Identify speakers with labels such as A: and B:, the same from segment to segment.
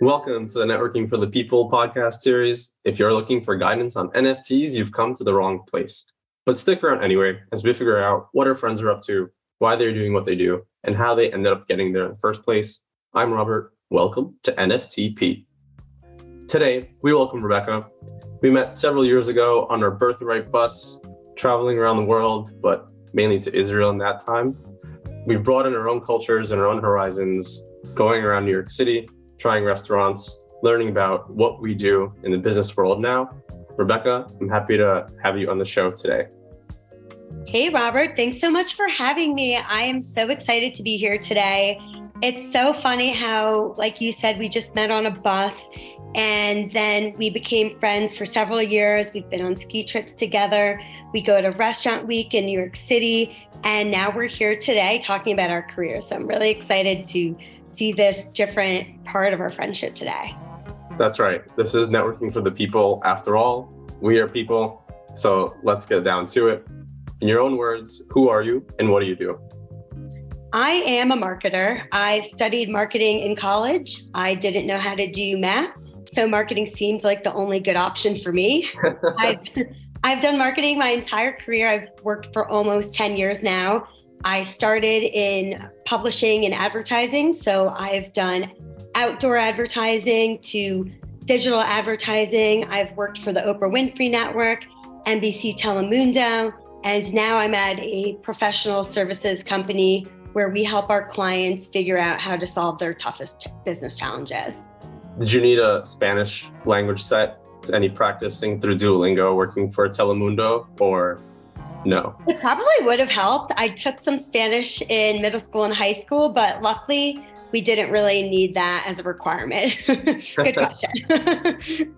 A: Welcome to the Networking for the People podcast series. If you're looking for guidance on NFTs, you've come to the wrong place. But stick around anyway as we figure out what our friends are up to, why they're doing what they do, and how they ended up getting there in the first place. I'm Robert. Welcome to NFTP. Today, we welcome Rebecca. We met several years ago on our birthright bus, traveling around the world, but mainly to Israel in that time. We've brought in our own cultures and our own horizons, going around New York City, trying restaurants, learning about what we do in the business world now. Rebecca, I'm happy to have you on the show today.
B: Hey, Robert, thanks so much for having me. I am so excited to be here today. It's so funny how, like you said, we just met on a bus and then we became friends for several years. We've been on ski trips together. We go to restaurant week in New York City. And now we're here today talking about our careers. So I'm really excited to see this different part of our friendship today.
A: That's right. This is networking for the people. After all, we are people. So let's get down to it. In your own words, who are you and what do you do?
B: I am a marketer. I studied marketing in college. I didn't know how to do math. So marketing seemed like the only good option for me. I've, I've done marketing my entire career. I've worked for almost 10 years now. I started in publishing and advertising. So I've done outdoor advertising to digital advertising. I've worked for the Oprah Winfrey Network, NBC Telemundo, and now I'm at a professional services company where we help our clients figure out how to solve their toughest business challenges.
A: Did you need a Spanish language set? Any practicing through Duolingo working for Telemundo or no.
B: It probably would have helped. I took some Spanish in middle school and high school, but luckily we didn't really need that as a requirement. Good question.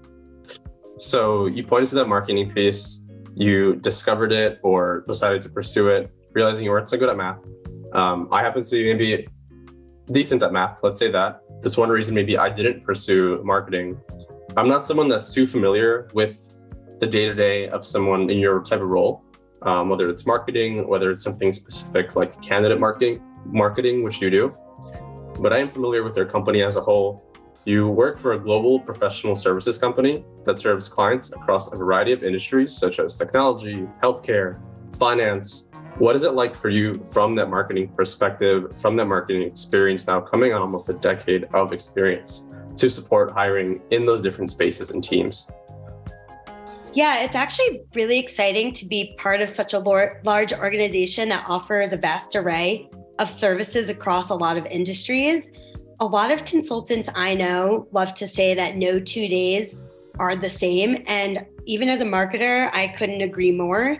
A: so you pointed to that marketing piece, you discovered it or decided to pursue it, realizing you weren't so good at math. Um, I happen to be maybe decent at math, let's say that. That's one reason maybe I didn't pursue marketing. I'm not someone that's too familiar with the day to day of someone in your type of role um, whether it's marketing, whether it's something specific like candidate marketing, marketing, which you do. But I am familiar with their company as a whole. You work for a global professional services company that serves clients across a variety of industries such as technology, healthcare, finance. What is it like for you from that marketing perspective, from that marketing experience now coming on almost a decade of experience to support hiring in those different spaces and teams?
B: Yeah, it's actually really exciting to be part of such a large organization that offers a vast array of services across a lot of industries. A lot of consultants I know love to say that no two days are the same. And even as a marketer, I couldn't agree more.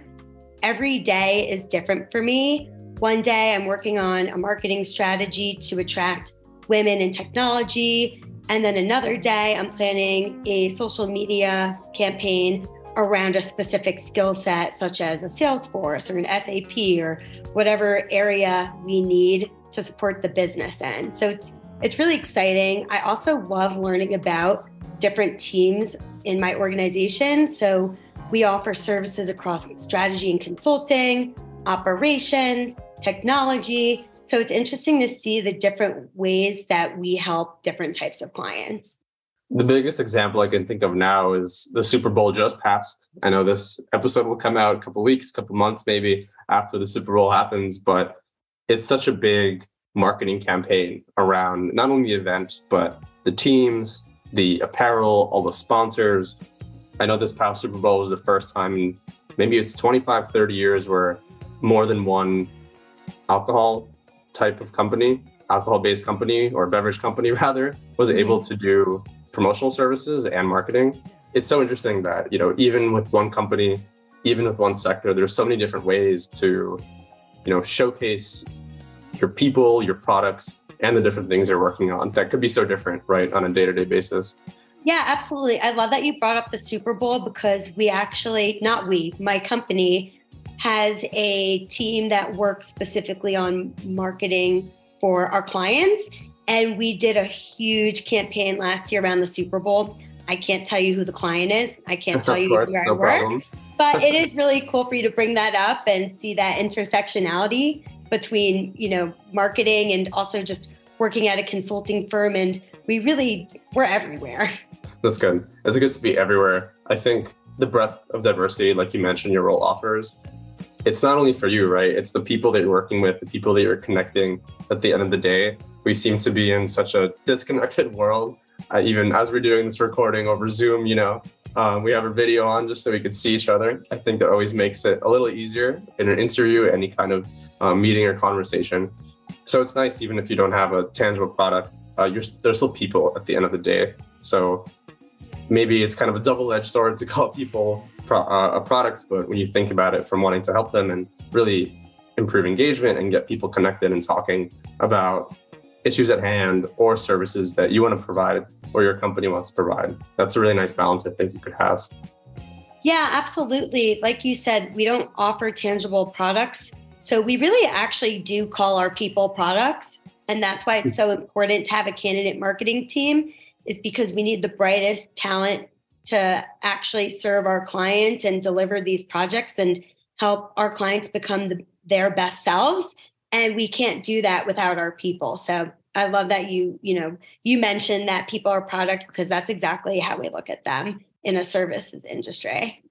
B: Every day is different for me. One day I'm working on a marketing strategy to attract women in technology. And then another day I'm planning a social media campaign around a specific skill set, such as a Salesforce or an SAP or whatever area we need to support the business in. So it's it's really exciting. I also love learning about different teams in my organization. So we offer services across strategy and consulting, operations, technology. So it's interesting to see the different ways that we help different types of clients.
A: The biggest example I can think of now is the Super Bowl just passed. I know this episode will come out a couple weeks, a couple months maybe after the Super Bowl happens, but it's such a big marketing campaign around not only the event, but the teams, the apparel, all the sponsors. I know this past Super Bowl was the first time in maybe it's 25, 30 years where more than one alcohol type of company, alcohol based company or beverage company rather, was mm-hmm. able to do promotional services and marketing. It's so interesting that, you know, even with one company, even with one sector, there's so many different ways to, you know, showcase your people, your products, and the different things they're working on that could be so different, right, on a day to day basis.
B: Yeah, absolutely. I love that you brought up the Super Bowl because we actually, not we, my company has a team that works specifically on marketing for our clients. And we did a huge campaign last year around the Super Bowl. I can't tell you who the client is. I can't tell you course, where no I work. Problem. but it is really cool for you to bring that up and see that intersectionality between, you know, marketing and also just working at a consulting firm. And we really we're everywhere.
A: That's good. It's good to be everywhere. I think the breadth of diversity, like you mentioned, your role offers. It's not only for you, right? It's the people that you're working with, the people that you're connecting. At the end of the day, we seem to be in such a disconnected world. Uh, even as we're doing this recording over Zoom, you know, um, we have a video on just so we could see each other. I think that always makes it a little easier in an interview, any kind of um, meeting or conversation. So it's nice, even if you don't have a tangible product, uh, you're, there's still people at the end of the day. So maybe it's kind of a double-edged sword to call people pro- uh, products, but when you think about it from wanting to help them and really improve engagement and get people connected and talking about issues at hand or services that you want to provide or your company wants to provide. That's a really nice balance I think you could have.
B: Yeah, absolutely. Like you said, we don't offer tangible products. So we really actually do call our people products. And that's why it's so hmm. important to have a candidate marketing team, is because we need the brightest talent to actually serve our clients and deliver these projects and help our clients become the, their best selves and we can't do that without our people. So i love that you you know you mentioned that people are product because that's exactly how we look at them in a services industry.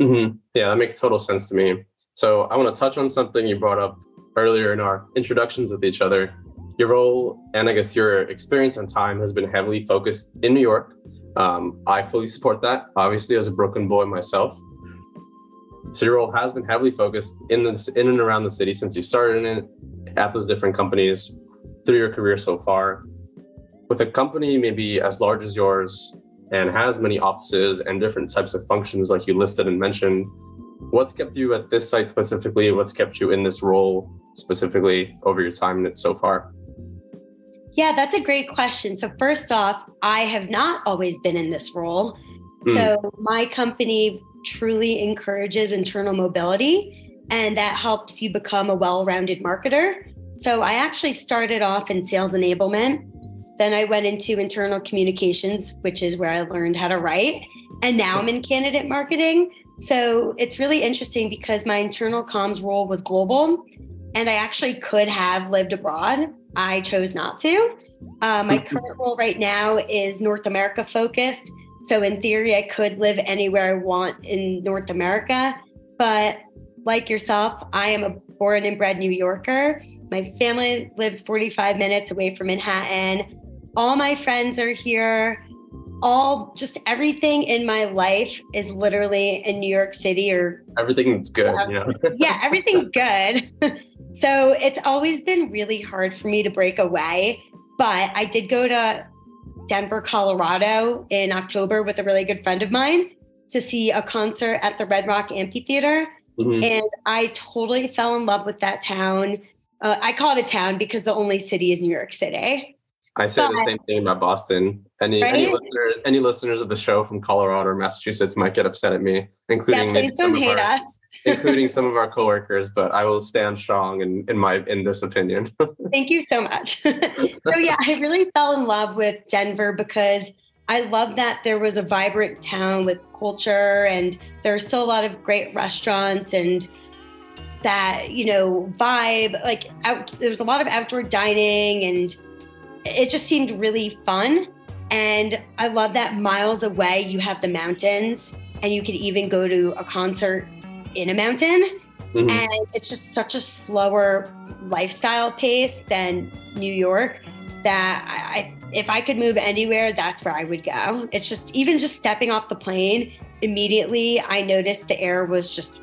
A: Mm-hmm. yeah that makes total sense to me. So i want to touch on something you brought up earlier in our introductions with each other. Your role and i guess your experience and time has been heavily focused in new york. Um, i fully support that obviously as a brooklyn boy myself so your role has been heavily focused in the in and around the city since you started in it at those different companies through your career so far. With a company maybe as large as yours and has many offices and different types of functions like you listed and mentioned, what's kept you at this site specifically? What's kept you in this role specifically over your time in it so far?
B: Yeah, that's a great question. So, first off, I have not always been in this role. Mm. So, my company truly encourages internal mobility and that helps you become a well rounded marketer. So I actually started off in sales enablement. Then I went into internal communications, which is where I learned how to write. And now I'm in candidate marketing. So it's really interesting because my internal comms role was global and I actually could have lived abroad. I chose not to. Uh, my current role right now is North America focused. So in theory, I could live anywhere I want in North America. But like yourself, I am a born and bred New Yorker. My family lives 45 minutes away from Manhattan. All my friends are here. All just everything in my life is literally in New York City or
A: everything that's good.
B: Yeah, yeah everything good. so it's always been really hard for me to break away. But I did go to Denver, Colorado in October with a really good friend of mine to see a concert at the Red Rock Amphitheater. Mm-hmm. And I totally fell in love with that town. Uh, I call it a town because the only city is New York City.
A: I say the same thing about Boston. Any right? any listeners any listeners of the show from Colorado or Massachusetts might get upset at me, including
B: yeah, please don't hate our, us.
A: Including some of our coworkers, but I will stand strong in, in my in this opinion.
B: Thank you so much. so yeah, I really fell in love with Denver because I love that there was a vibrant town with culture and there's still a lot of great restaurants and that, you know, vibe. Like out, there was a lot of outdoor dining and it just seemed really fun. And I love that miles away you have the mountains and you could even go to a concert in a mountain. Mm-hmm. And it's just such a slower lifestyle pace than New York that I, if I could move anywhere, that's where I would go. It's just even just stepping off the plane, immediately I noticed the air was just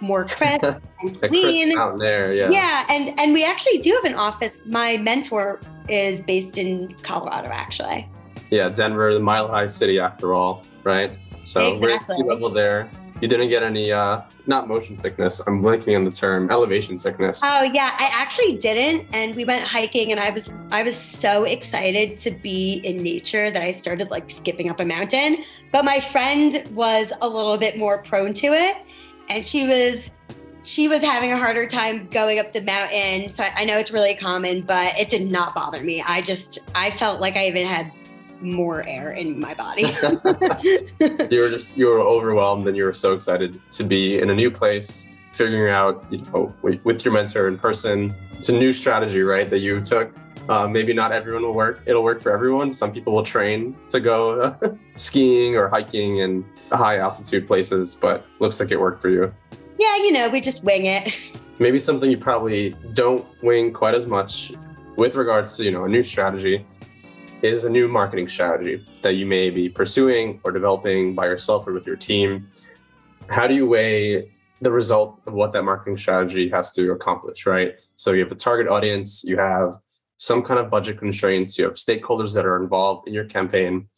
B: more crisp and clean.
A: out there, yeah.
B: Yeah, and and we actually do have an office. My mentor is based in Colorado, actually.
A: Yeah, Denver, the mile high city after all, right? So exactly. we're at sea level there. You didn't get any, uh, not motion sickness. I'm blanking on the term, elevation sickness.
B: Oh yeah, I actually didn't. And we went hiking, and I was I was so excited to be in nature that I started like skipping up a mountain. But my friend was a little bit more prone to it, and she was she was having a harder time going up the mountain. So I know it's really common, but it did not bother me. I just I felt like I even had more air in my body.
A: you were just you were overwhelmed and you were so excited to be in a new place, figuring out you know with your mentor in person. It's a new strategy, right? That you took Uh, maybe not everyone will work. It'll work for everyone. Some people will train to go uh, skiing or hiking in high altitude places, but looks like it worked for you.
B: Yeah, you know, we just wing it.
A: Maybe something you probably don't wing quite as much with regards to, you know, a new strategy is a new marketing strategy that you may be pursuing or developing by yourself or with your team. How do you weigh the result of what that marketing strategy has to accomplish, right? So you have a target audience, you have some kind of budget constraints, you have stakeholders that are involved in your campaign.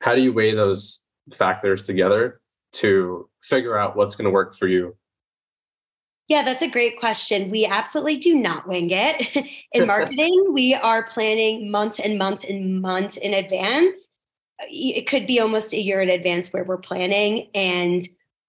A: How do you weigh those factors together to figure out what's going to work for you
B: yeah, that's a great question. We absolutely do not wing it. in marketing, we are planning months and months and months in advance. It could be almost a year in advance where we're planning and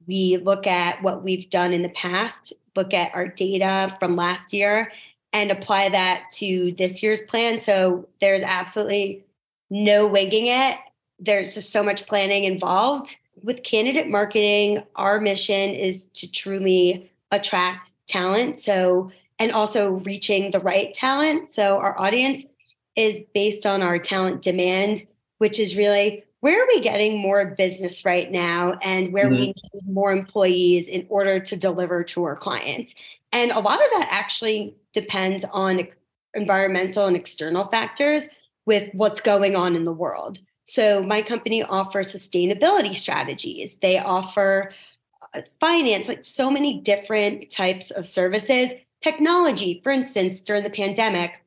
B: we look at what we've done in the past, look at our data from last year, and apply that to this year's plan. So there's absolutely no winging it. There's just so much planning involved. With candidate marketing, our mission is to truly attract talent. So, and also reaching the right talent. So, our audience is based on our talent demand, which is really where are we getting more business right now and where mm-hmm. we need more employees in order to deliver to our clients. And a lot of that actually depends on environmental and external factors with what's going on in the world. So, my company offers sustainability strategies. They offer finance, like so many different types of services. Technology, for instance, during the pandemic,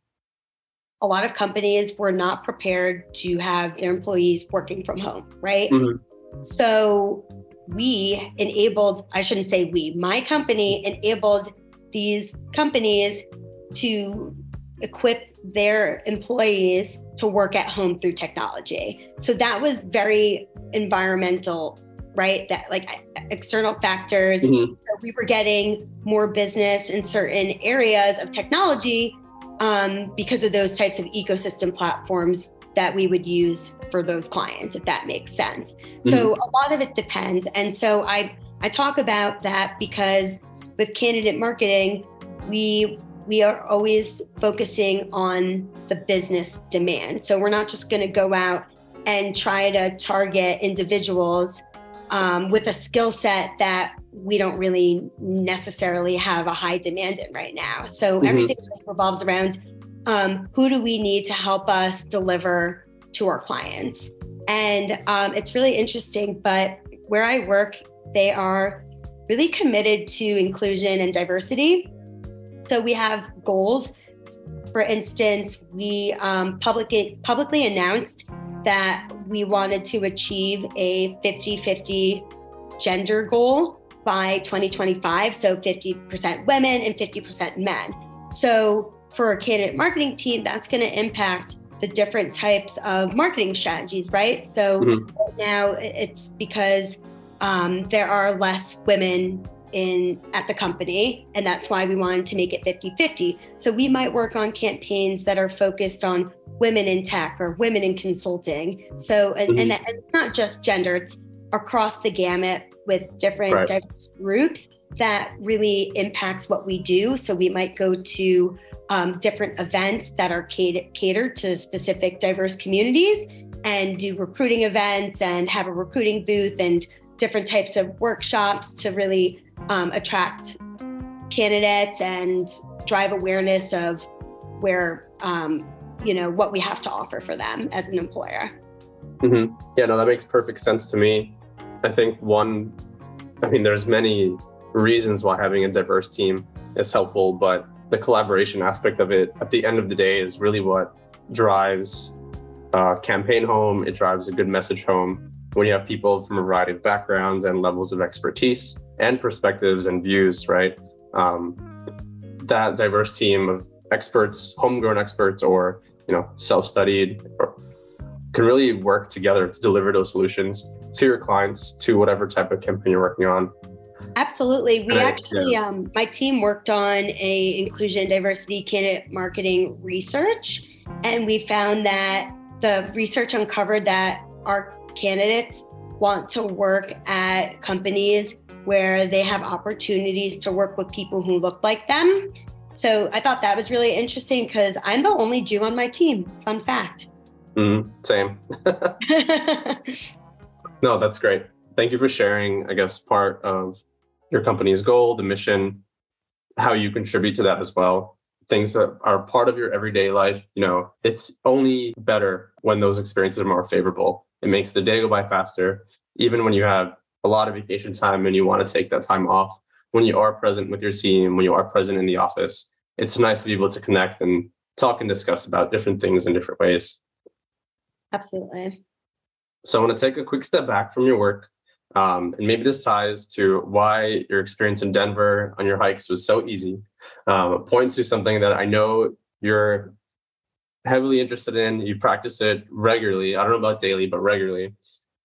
B: a lot of companies were not prepared to have their employees working from home, right? Mm-hmm. So we enabled, I shouldn't say we, my company enabled these companies to equip their employees to work at home through technology. So that was very environmental right? That like external factors. Mm-hmm. So we were getting more business in certain areas of technology um, because of those types of ecosystem platforms that we would use for those clients, if that makes sense. Mm-hmm. So a lot of it depends. And so I I talk about that because with candidate marketing, we we are always focusing on the business demand. So we're not just going to go out and try to target individuals um, with a skill set that we don't really necessarily have a high demand in right now. So mm-hmm. everything really revolves around um, who do we need to help us deliver to our clients. And um, it's really interesting, but where I work, they are really committed to inclusion and diversity. So we have goals. For instance, we um, publicly publicly announced that we wanted to achieve a 50 50 gender goal by 2025. So 50% women and 50% men. So for a candidate marketing team, that's going to impact the different types of marketing strategies, right? So mm-hmm. right now it's because um, there are less women in at the company and that's why we wanted to make it 50-50 so we might work on campaigns that are focused on women in tech or women in consulting so and, mm-hmm. and, that, and it's not just gender it's across the gamut with different right. diverse groups that really impacts what we do so we might go to um, different events that are cater- catered to specific diverse communities and do recruiting events and have a recruiting booth and different types of workshops to really um, attract candidates and drive awareness of where um, you know what we have to offer for them as an employer.
A: Mm-hmm. Yeah, no, that makes perfect sense to me. I think one, I mean, there's many reasons why having a diverse team is helpful, but the collaboration aspect of it at the end of the day is really what drives uh, campaign home. It drives a good message home when you have people from a variety of backgrounds and levels of expertise and perspectives and views, right? Um, that diverse team of experts, homegrown experts, or you know, self-studied, can really work together to deliver those solutions to your clients, to whatever type of campaign you're working on.
B: Absolutely. We actually, yeah. um, my team worked on a inclusion diversity candidate marketing research, and we found that the research uncovered that our candidates want to work at companies where they have opportunities to work with people who look like them So I thought that was really interesting because I'm the only Jew on my team. Fun fact.
A: Mm, same. no, that's great. Thank you for sharing, I guess, part of your company's goal, the mission, how you contribute to that as well. Things that are part of your everyday life, you know, it's only better when those experiences are more favorable. It makes the day go by faster, even when you have a lot of vacation time and you want to take that time off. When you are present with your team, when you are present in the office, it's nice to be able to connect and talk and discuss about different things in different ways.
B: Absolutely.
A: So I want to take a quick step back from your work. Um, and maybe this ties to why your experience in Denver on your hikes was so easy. Um, point to something that I know you're heavily interested in. You practice it regularly. I don't know about daily, but regularly.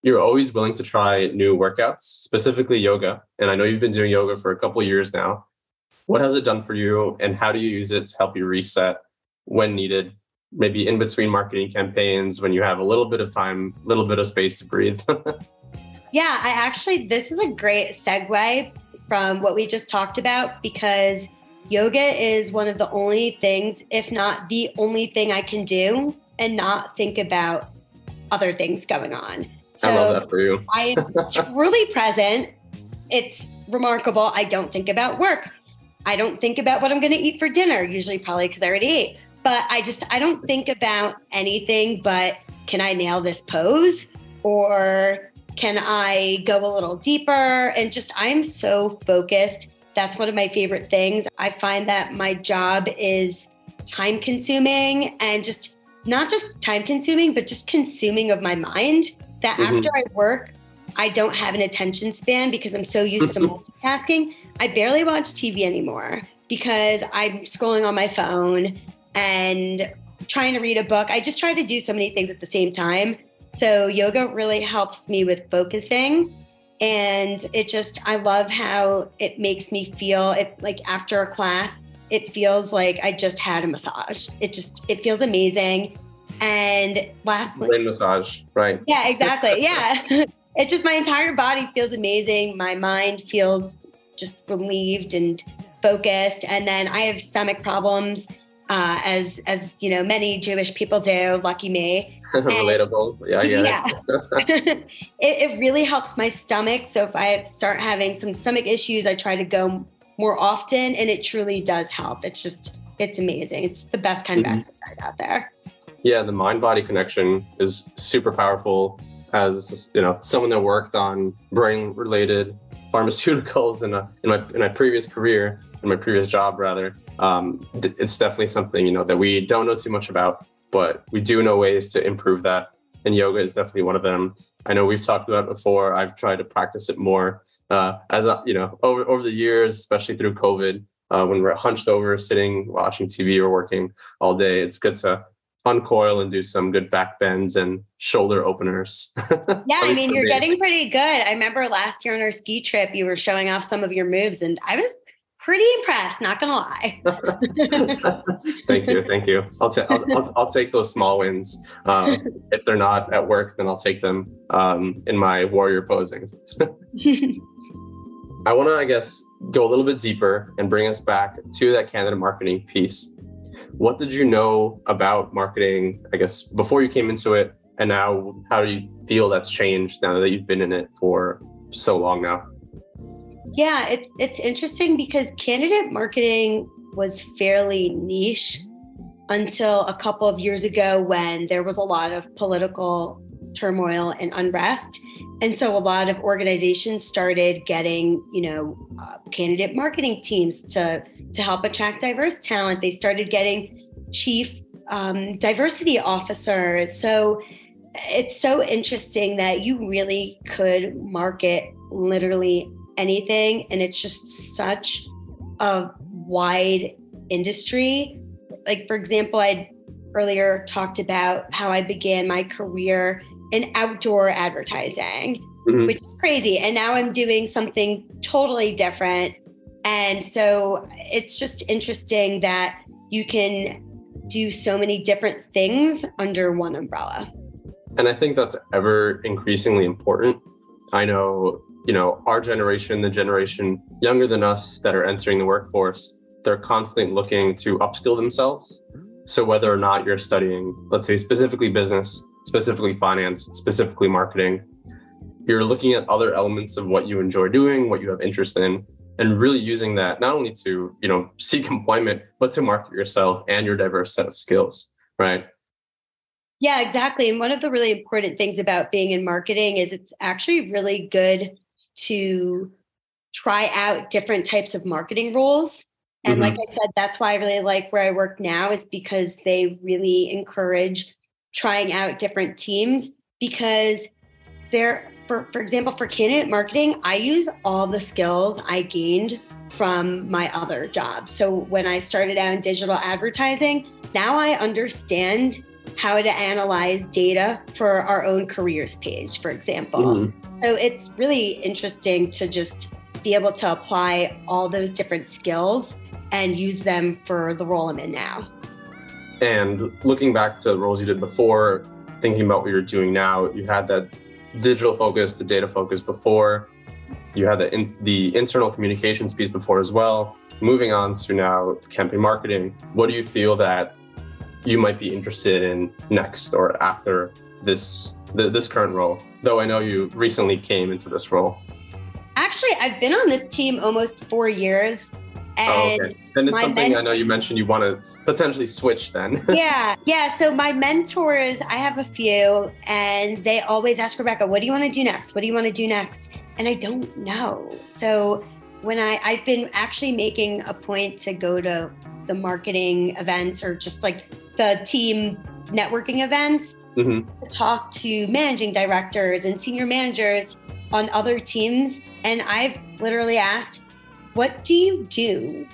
A: You're always willing to try new workouts, specifically yoga. And I know you've been doing yoga for a couple years now. What has it done for you, and how do you use it to help you reset when needed maybe in between marketing campaigns when you have a little bit of time, a little bit of space to breathe.
B: yeah, I actually, this is a great segue from what we just talked about because yoga is one of the only things, if not the only thing I can do and not think about other things going on.
A: So I love that for you.
B: I am truly present. It's remarkable. I don't think about work. I don't think about what I'm going to eat for dinner, usually probably because I already ate but I just I don't think about anything but can I nail this pose or can I go a little deeper and just I'm so focused. That's one of my favorite things. I find that my job is time consuming and just not just time consuming but just consuming of my mind that mm-hmm. after I work I don't have an attention span because I'm so used to multitasking. I barely watch TV anymore because I'm scrolling on my phone and trying to read a book. I just try to do so many things at the same time. So yoga really helps me with focusing. And it just, I love how it makes me feel it like after a class, it feels like I just had a massage. It just, it feels amazing. And lastly,
A: brain massage, right?
B: Yeah, exactly. yeah. it's just my entire body feels amazing. My mind feels just relieved and focused. And then I have stomach problems uh, as as you know many Jewish people do. Lucky me.
A: Relatable. Yeah, yeah.
B: it, it really helps my stomach. So if I start having some stomach issues, I try to go more often, and it truly does help. It's just it's amazing. It's the best kind mm-hmm. of exercise out there.
A: Yeah, the mind body connection is super powerful. As you know, someone that worked on brain related pharmaceuticals in a in my in my previous career, in my previous job rather, um, it's definitely something you know that we don't know too much about, but we do know ways to improve that. And yoga is definitely one of them. I know we've talked about before. I've tried to practice it more uh, as you know over over the years, especially through COVID, uh, when we're hunched over, sitting, watching TV or working all day. It's good to uncoil and do some good back bends and shoulder openers.
B: yeah, I mean, you're getting pretty good. I remember last year on our ski trip, you were showing off some of your moves, and I was pretty impressed, not gonna lie.
A: thank you, thank you. I'll, ta- I'll, I'll, I'll, take those small wins. Um, if they're not at work, then I'll take them um, in my warrior posing. I want to, I guess, go a little bit deeper and bring us back to that candidate marketing piece. What did you know about marketing, I guess, before you came into it? And now, how do you feel that's changed now that you've been in it for so long now?
B: Yeah, it's it's interesting because candidate marketing was fairly niche until a couple of years ago when there was a lot of political turmoil and unrest. And so a lot of organizations started getting, you know, uh, candidate marketing teams to to help attract diverse talent. They started getting chief um, diversity officers. So it's so interesting that you really could market literally anything. And it's just such a wide industry. Like, for example, I earlier talked about how I began my career in outdoor advertising, mm-hmm. which is crazy. And now I'm doing something totally different. And so it's just interesting that you can do so many different things under one umbrella.
A: And I think that's ever increasingly important. I know you know, our generation, the generation younger than us that are entering the workforce, they're constantly looking to upskill themselves. So whether or not you're studying, let's say specifically business, specifically finance, specifically marketing, you're looking at other elements of what you enjoy doing, what you have interest in, and really using that not only to, you know, seek employment, but to market yourself and your diverse set of skills, right?
B: Yeah, exactly. And one of the really important things about being in marketing is it's actually really good to try out different types of marketing roles. And mm-hmm. like I said, that's why I really like where I work now is because they really encourage trying out different teams because they're for for example for candidate marketing i use all the skills i gained from my other jobs. So when i started out in digital advertising now i understand how to analyze data for our own careers page for example. Mm-hmm. so it's really interesting to just be able to apply all those different skills and use them for the role i'm in now
A: and looking back to roles you did before, thinking about what you're doing now, you had that digital focus, the data focus before. You had the in, the internal communications piece before as well. Moving on to now campaign marketing, what do you feel that you might be interested in next or after this this current role? Though I know you recently came into this role.
B: Actually, I've been on this team almost four years. And oh, okay.
A: And it's something men- I know you mentioned you want to potentially switch then.
B: yeah. Yeah. So my mentors, I have a few, and they always ask Rebecca, what do you want to do next? What do you want to do next? And I don't know. So when I, I've been actually making a point to go to the marketing events or just like the team networking events mm-hmm. to talk to managing directors and senior managers on other teams. And I've literally asked, what do you do?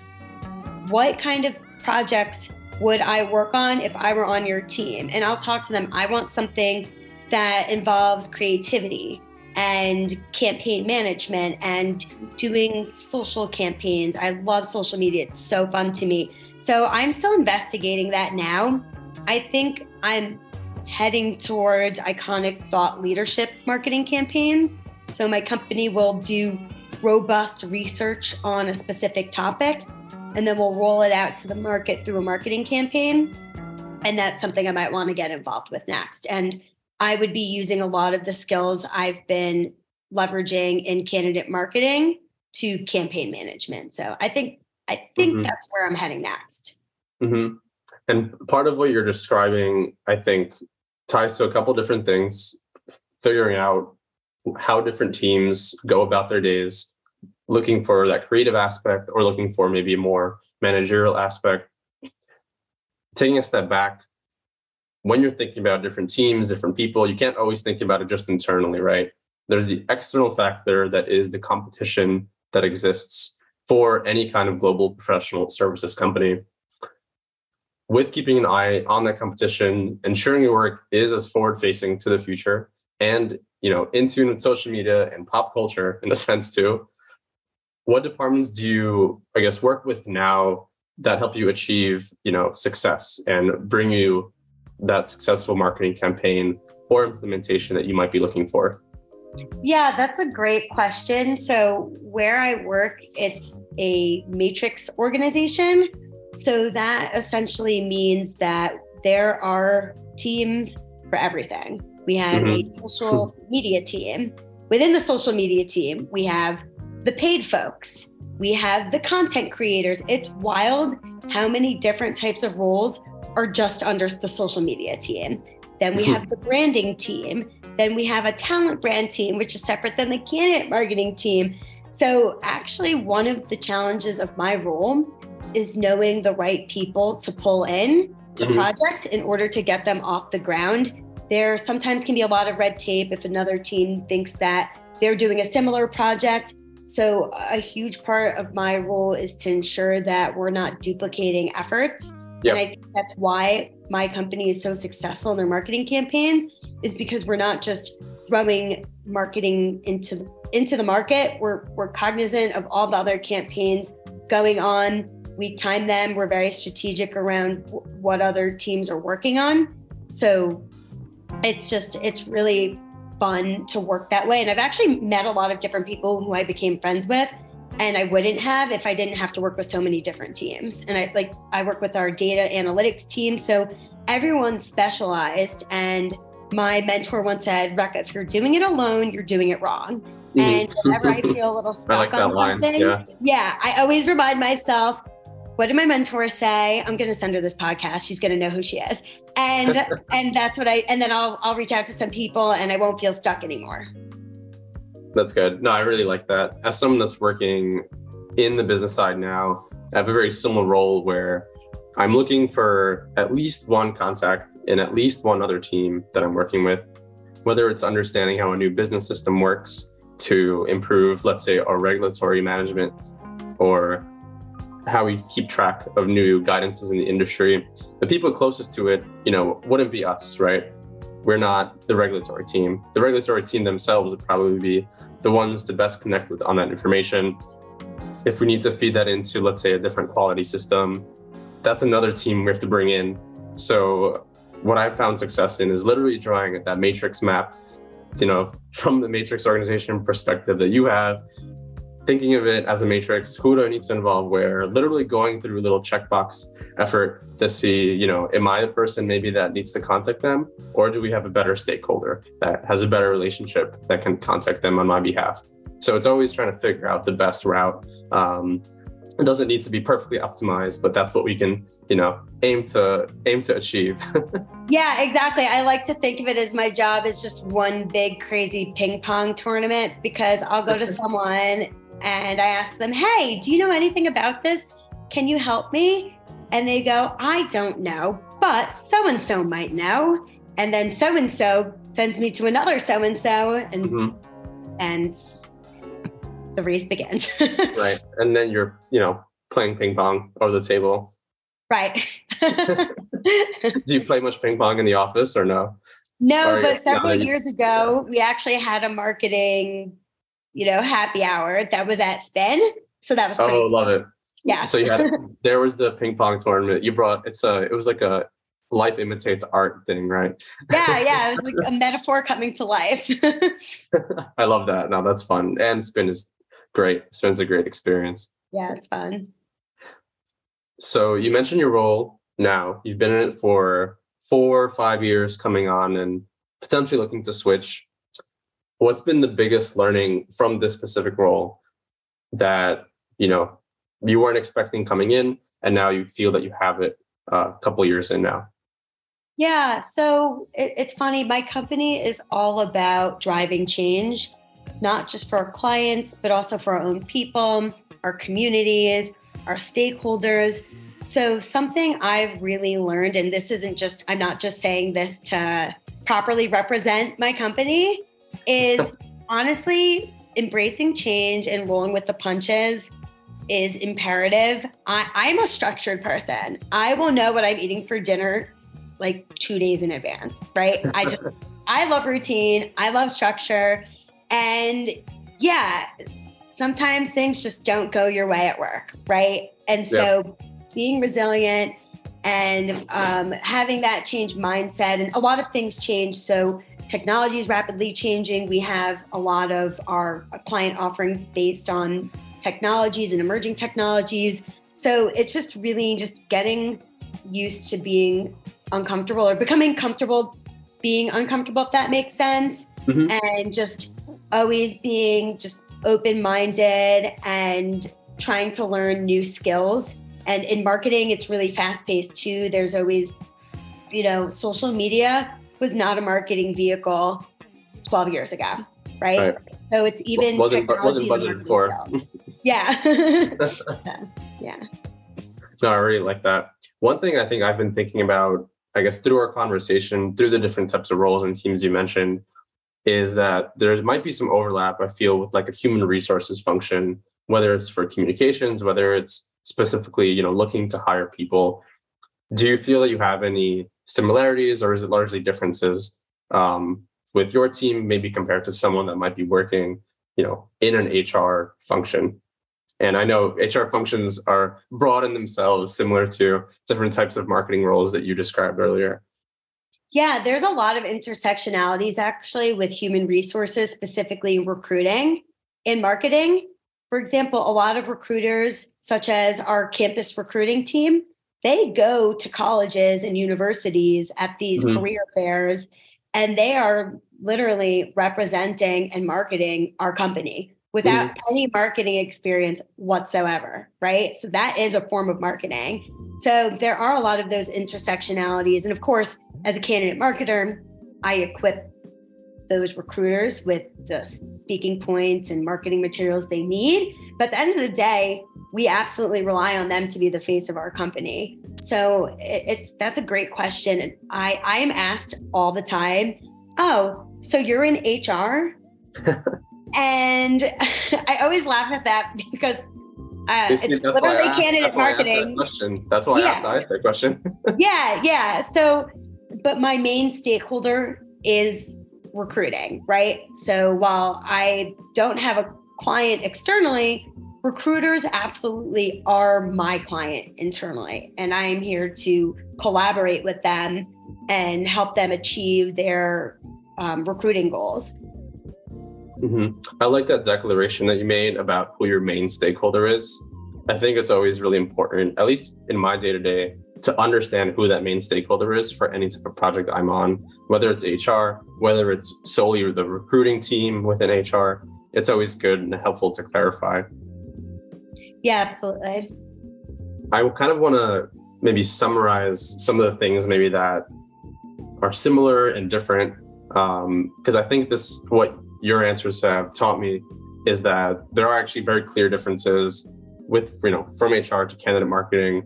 B: What kind of projects would I work on if I were on your team? And I'll talk to them. I want something that involves creativity and campaign management and doing social campaigns. I love social media, it's so fun to me. So I'm still investigating that now. I think I'm heading towards iconic thought leadership marketing campaigns. So my company will do robust research on a specific topic, and then we'll roll it out to the market through a marketing campaign. And that's something I might want to get involved with next. And I would be using a lot of the skills I've been leveraging in candidate marketing to campaign management. So I think I think mm-hmm. that's where I'm heading next.
A: Mm-hmm. And part of what you're describing, I think, ties to a couple different things. Figuring out how different teams go about their days, looking for that creative aspect or looking for maybe a more managerial aspect. Taking a step back, when you're thinking about different teams, different people, you can't always think about it just internally, right? There's the external factor that is the competition that exists for any kind of global professional services company. With keeping an eye on that competition, ensuring your work is as forward facing to the future and you know in tune with social media and pop culture in a sense too what departments do you i guess work with now that help you achieve you know success and bring you that successful marketing campaign or implementation that you might be looking for?
B: Yeah that's a great question. So where i work it's a matrix organization. So that essentially means that there are teams for everything we have mm-hmm. a social media team. Within the social media team, we have the paid folks, we have the content creators. It's wild how many different types of roles are just under the social media team. Then we have the branding team. Then we have a talent brand team, which is separate than the candidate marketing team. So, actually, one of the challenges of my role is knowing the right people to pull in to mm-hmm. projects in order to get them off the ground there sometimes can be a lot of red tape if another team thinks that they're doing a similar project. So, a huge part of my role is to ensure that we're not duplicating efforts. Yep. And I think that's why my company is so successful in their marketing campaigns, is because we're not just throwing marketing into into the market. We're we're cognizant of all the other campaigns going on. We time them. We're very strategic around what other teams are working on. So it's just it's really fun to work that way and i've actually met a lot of different people who i became friends with and I wouldn't have if I didn't have to work with so many different teams. And I like I work with our data analytics team, so everyone's specialized. And my mentor once said, "Rekha, if you're doing it alone, you're doing it wrong." Mm-hmm. And whenever I feel a little stuck like on something, yeah. yeah, I always remind myself, what did my mentor say? I'm going to send her this podcast. She's going to know who she is. And and that's what I and then I'll I'll reach out to some people and I won't feel stuck anymore.
A: That's good. No, I really like that. As someone that's working in the business side now, I have a very similar role where I'm looking for at least one contact in at least one other team that I'm working with, whether it's understanding how a new business system works to improve, let's say, our regulatory management or how we keep track of new guidances in the industry. The people closest to it, you know, wouldn't be us, right? We're not the regulatory team. The regulatory team themselves would probably be the ones to best connect with on that information. If we need to feed that into, let's say, a different quality system, that's another team we have to bring in. So what I've found success in is literally drawing that matrix map, you know, from the matrix organization perspective that you have, thinking of it as a matrix who do i need to involve where? Literally going through a little checkbox effort to see you know am i the person maybe that needs to contact them? Or do we have a better stakeholder that has a better relationship that can contact them on my behalf? So it's always trying to figure out the best route. Um, it doesn't need to be perfectly optimized but that's what we can you know aim to aim to achieve.
B: Yeah exactly. I like to think of it as my job is just one big crazy ping pong tournament because i'll go to someone and I ask them, Hey, do you know anything about this? Can you help me? And they go, I don't know, but so and so might know. And then so and so sends me to another so and so, and mm-hmm. and the race begins.
A: right, and then you're you know playing ping pong over the table.
B: Right.
A: do you play much ping pong in the office or no?
B: No, but several years ago, we actually had a marketing you know, happy hour that was at Spin. So that was
A: oh, cool. love it.
B: Yeah.
A: So you had there was the ping pong tournament. You brought it's a it was like a life imitates art thing, right?
B: Yeah, yeah. It was like a metaphor coming to life.
A: I love that. No, that's fun. And spin is great. Spin's a great experience.
B: Yeah, it's fun.
A: So you mentioned your role now. You've been in it for four or five years coming on and potentially looking to switch what's been the biggest learning from this specific role that you know you weren't expecting coming in and now you feel that you have it uh, a couple years in now?
B: Yeah so it, it's funny my company is all about driving change not just for our clients but also for our own people our communities our stakeholders. So something i've really learned and this isn't just i'm not just saying this to properly represent my company is honestly embracing change and rolling with the punches is imperative. I, I'm a structured person. I will know what I'm eating for dinner like two days in advance, right? I just, I love routine, I love structure. And yeah, sometimes things just don't go your way at work, right? And so being resilient and um, having that change mindset, and a lot of things change. So technology is rapidly changing. We have a lot of our client offerings based on technologies and emerging technologies. So it's just really just getting used to being uncomfortable or becoming comfortable being uncomfortable, if that makes sense. Mm-hmm. And just always being just open minded and trying to learn new skills. And in marketing, it's really fast paced too. There's always, you know, social media was not a marketing vehicle 12 years ago, right? right. So it's even wasn't, technology wasn't budgeted for. yeah. yeah.
A: No, I really like that. One thing I think I've been thinking about, I guess, through our conversation, through the different types of roles and teams you mentioned, is that there might be some overlap, I feel, with like a human resources function, whether it's for communications, whether it's specifically, you know, looking to hire people. Do you feel that you have any similarities or is it largely differences um, with your team maybe compared to someone that might be working you know in an hr function? And i know hr functions are broad in themselves similar to different types of marketing roles that you described earlier.
B: Yeah there's a lot of intersectionalities actually with human resources specifically recruiting in marketing. For example, a lot of recruiters, such as our campus recruiting team, they go to colleges and universities at these mm-hmm. career fairs and they are literally representing and marketing our company without mm-hmm. any marketing experience whatsoever, right? So that is a form of marketing. So there are a lot of those intersectionalities. And of course, as a candidate marketer, I equip those recruiters with the speaking points and marketing materials they need. But at the end of the day, we absolutely rely on them to be the face of our company. So it, it's that's a great question. And I I am asked all the time, "Oh, so you're in HR?" and I always laugh at that because uh, it's literally candidate
A: that's
B: marketing.
A: That question. That's why yeah. I asked that question.
B: yeah, yeah. So, but my main stakeholder is recruiting, right? So while I don't have a client externally, recruiters absolutely are my client internally. And I am here to collaborate with them and help them achieve their um, recruiting goals.
A: Mm-hmm. I like that declaration that you made about who your main stakeholder is. I think it's always really important, at least in my day to day, to understand who that main stakeholder is for any type of project I'm on, whether it's HR, whether it's solely the recruiting team within HR. It's always good and helpful to clarify.
B: Yeah, absolutely.
A: I kind of want to maybe summarize some of the things maybe that are similar and different because um, I think this what your answers have taught me is that there are actually very clear differences with you know from HR to candidate marketing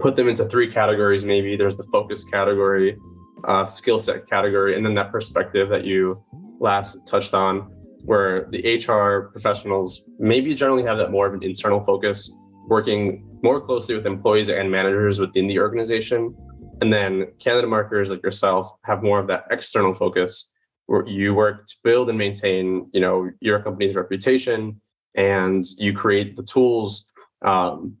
A: put them into three categories maybe. There's the focus category uh, skill set category and then that perspective that you last touched on where the hr professionals maybe generally have that more of an internal focus working more closely with employees and managers within the organization. And then candidate marketers like yourself have more of that external focus where you work to build and maintain you know your company's reputation and you create the tools um,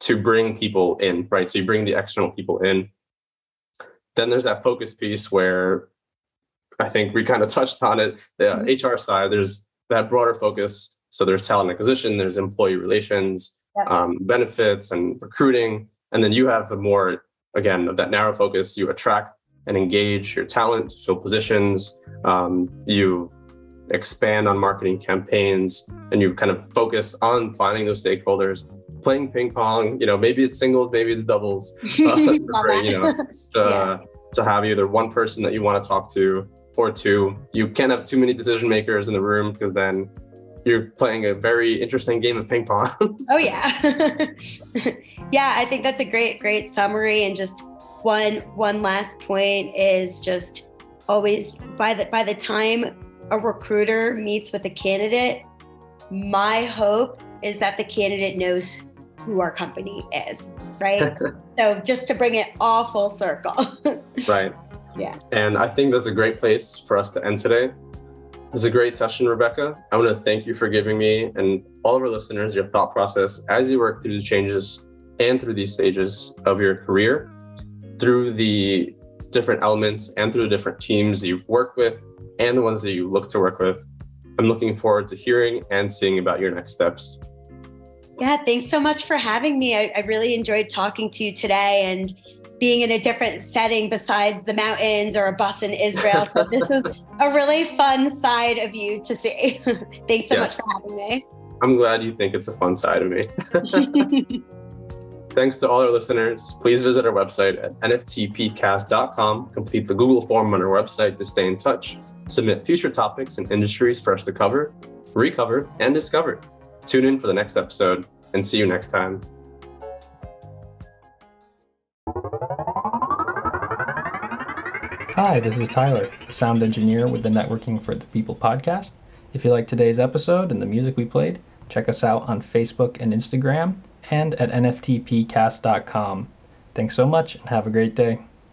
A: to bring people in, right? So you bring the external people in. Then there's that focus piece where I think we kind of touched on it. The mm-hmm. HR side, there's that broader focus. So there's talent acquisition, there's employee relations, um, benefits, and recruiting. And then you have the more, again, of that narrow focus. You attract and engage your talent to fill positions. Um, you expand on marketing campaigns and you kind of focus on finding those stakeholders playing ping pong. You know, maybe it's singles, maybe it's doubles. Uh, to, you know, to, yeah. to have either one person that you want to talk to or two. You can't have too many decision makers in the room because then you're playing a very interesting game of ping pong.
B: oh yeah, yeah. I think that's a great, great summary. And just one, one last point is just always by the by the time a recruiter meets with a candidate, my hope is that the candidate knows who our company is, right? so just to bring it all full circle.
A: right.
B: Yeah.
A: And I think that's a great place for us to end today. This is a great session, Rebecca. I want to thank you for giving me and all of our listeners your thought process as you work through the changes and through these stages of your career, through the different elements and through the different teams you've worked with and the ones that you look to work with. I'm looking forward to hearing and seeing about your next steps.
B: Yeah, thanks so much for having me. I, I, really enjoyed talking to you today and being in a different setting besides the mountains or a bus in Israel. So this is a really fun side of you to see. thanks so yes. much for having me.
A: I'm glad you think it's a fun side of me. Thanks to all our listeners. Please visit our website at nftpcast.com, complete the Google form on our website to stay in touch, submit future topics and industries for us to cover, recover, and discover. Tune in for the next episode and see you next time.
C: Hi, this is Tyler, the sound engineer with the Networking for the People podcast. If you like today's episode and the music we played, check us out on Facebook and Instagram and at nftpcast.com. Thanks so much and have a great day.